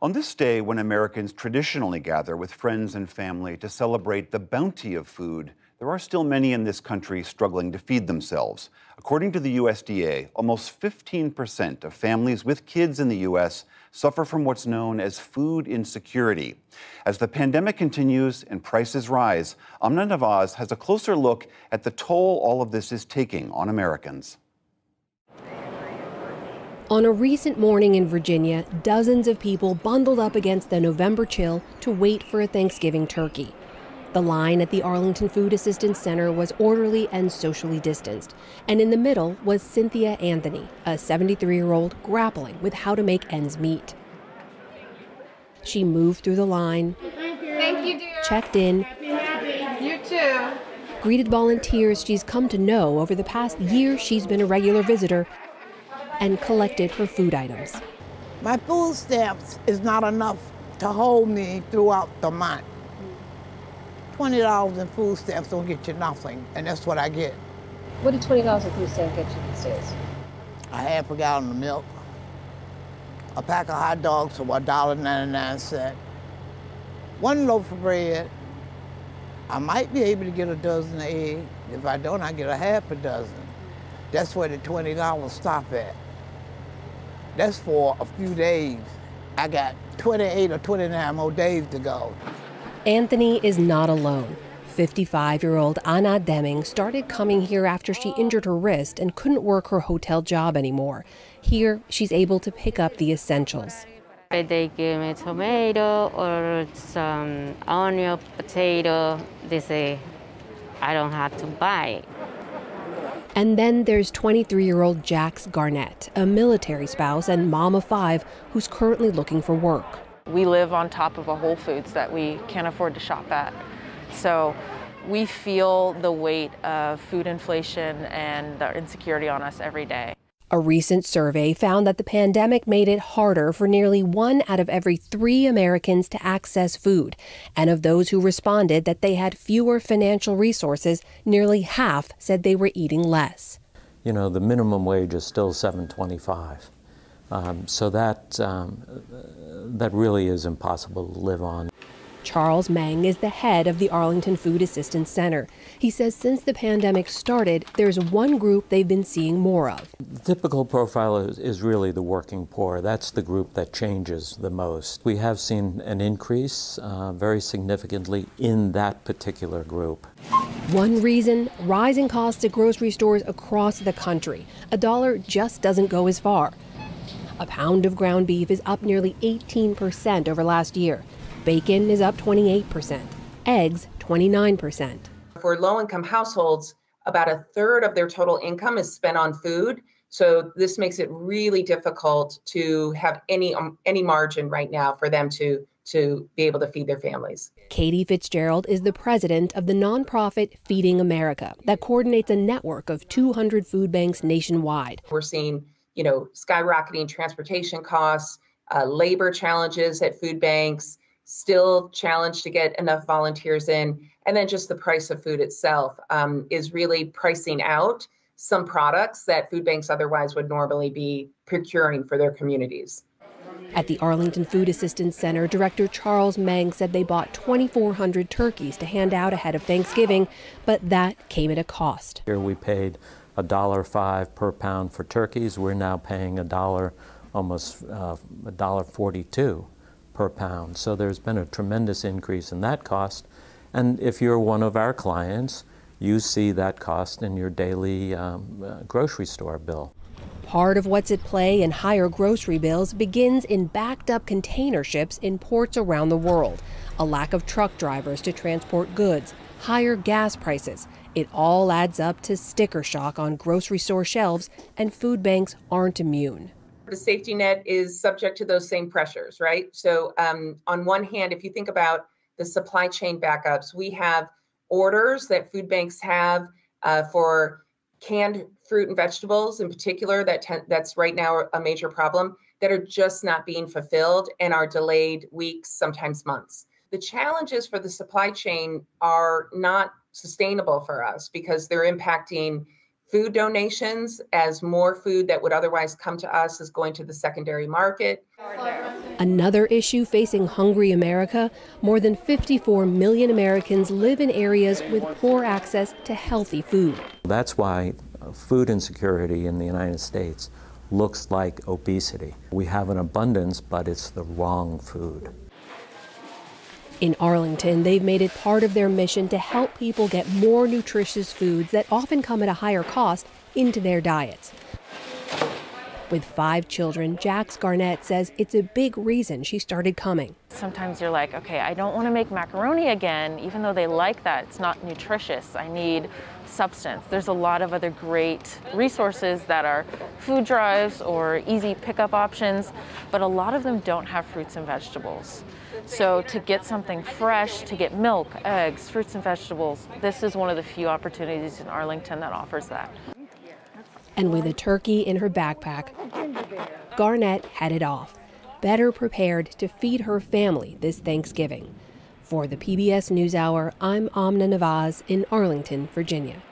On this day, when Americans traditionally gather with friends and family to celebrate the bounty of food, there are still many in this country struggling to feed themselves. According to the USDA, almost 15% of families with kids in the U.S. suffer from what's known as food insecurity. As the pandemic continues and prices rise, Amna Nawaz has a closer look at the toll all of this is taking on Americans. On a recent morning in Virginia, dozens of people bundled up against the November chill to wait for a Thanksgiving turkey. The line at the Arlington Food Assistance Center was orderly and socially distanced, and in the middle was Cynthia Anthony, a 73 year old grappling with how to make ends meet. She moved through the line, Thank you, dear. checked in, happy, happy. You too. greeted volunteers she's come to know over the past year she's been a regular visitor, and collected her food items. My food stamps is not enough to hold me throughout the month. $20 in food stamps don't get you nothing, and that's what I get. What did $20 in food stamps get you these days? A half a gallon of milk, a pack of hot dogs for $1.99, one loaf of bread. I might be able to get a dozen of eggs. If I don't, I get a half a dozen. That's where the $20 stop at. That's for a few days. I got 28 or 29 more days to go. Anthony is not alone. 55 year old Anna Deming started coming here after she injured her wrist and couldn't work her hotel job anymore. Here, she's able to pick up the essentials. They give me tomato or some onion, potato. They say I don't have to buy. And then there's 23 year old Jax Garnett, a military spouse and mom of five who's currently looking for work. We live on top of a Whole Foods that we can't afford to shop at. So we feel the weight of food inflation and the insecurity on us every day. A recent survey found that the pandemic made it harder for nearly one out of every three Americans to access food. And of those who responded that they had fewer financial resources, nearly half said they were eating less. You know, the minimum wage is still 725. Um, so that, um, that really is impossible to live on. Charles Meng is the head of the Arlington Food Assistance Center. He says since the pandemic started, there's one group they've been seeing more of. The typical profile is, is, really the working poor. That's the group that changes the most. We have seen an increase uh, very significantly in that particular group. One reason rising costs at grocery stores across the country. A dollar just doesn't go as far. A pound of ground beef is up nearly 18% over last year. Bacon is up 28%, eggs 29%. For low income households, about a third of their total income is spent on food. So this makes it really difficult to have any um, any margin right now for them to to be able to feed their families. Katie Fitzgerald is the president of the nonprofit Feeding America that coordinates a network of 200 food banks nationwide. We're seeing, you know, skyrocketing transportation costs, uh, labor challenges at food banks, still challenged to get enough volunteers in. And then just the price of food itself um, is really pricing out some products that food banks otherwise would normally be procuring for their communities. At the Arlington Food Assistance Center, Director Charles Meng said they bought 2,400 turkeys to hand out ahead of Thanksgiving, but that came at a cost. Here we paid a dollar five per pound for turkeys. We're now paying a dollar, almost uh, a dollar forty-two per pound. So there's been a tremendous increase in that cost. And if you're one of our clients, you see that cost in your daily um, uh, grocery store bill. Part of what's at play in higher grocery bills begins in backed up container ships in ports around the world, a lack of truck drivers to transport goods, higher gas prices. It all adds up to sticker shock on grocery store shelves, and food banks aren't immune the safety net is subject to those same pressures, right? So, um, on one hand, if you think about the supply chain backups, we have orders that food banks have uh, for canned fruit and vegetables, in particular, that that's right now a major problem that are just not being fulfilled and are delayed weeks, sometimes months. The challenges for the supply chain are not sustainable for us because they're impacting food donations as more food that would otherwise come to us is going to the secondary market. Another issue facing hungry America more than 54 million Americans live in areas with poor access to healthy food. That's why uh, food insecurity in the United States looks like obesity. We have an abundance, but it's the wrong food. In Arlington, they've made it part of their mission to help people get more nutritious foods that often come at a higher cost into their diets. With five children, Jax Garnett says it's a big reason she started coming. Sometimes you're like, okay, I don't want to make macaroni again, even though they like that. It's not nutritious. I need substance. There's a lot of other great resources that are food drives or easy pickup options, but a lot of them don't have fruits and vegetables. So to get something fresh, to get milk, eggs, fruits and vegetables, this is one of the few opportunities in Arlington that offers that. And with a turkey in her backpack, Garnett headed off, better prepared to feed her family this Thanksgiving. For the PBS NewsHour, I'm Amna Nawaz in Arlington, Virginia.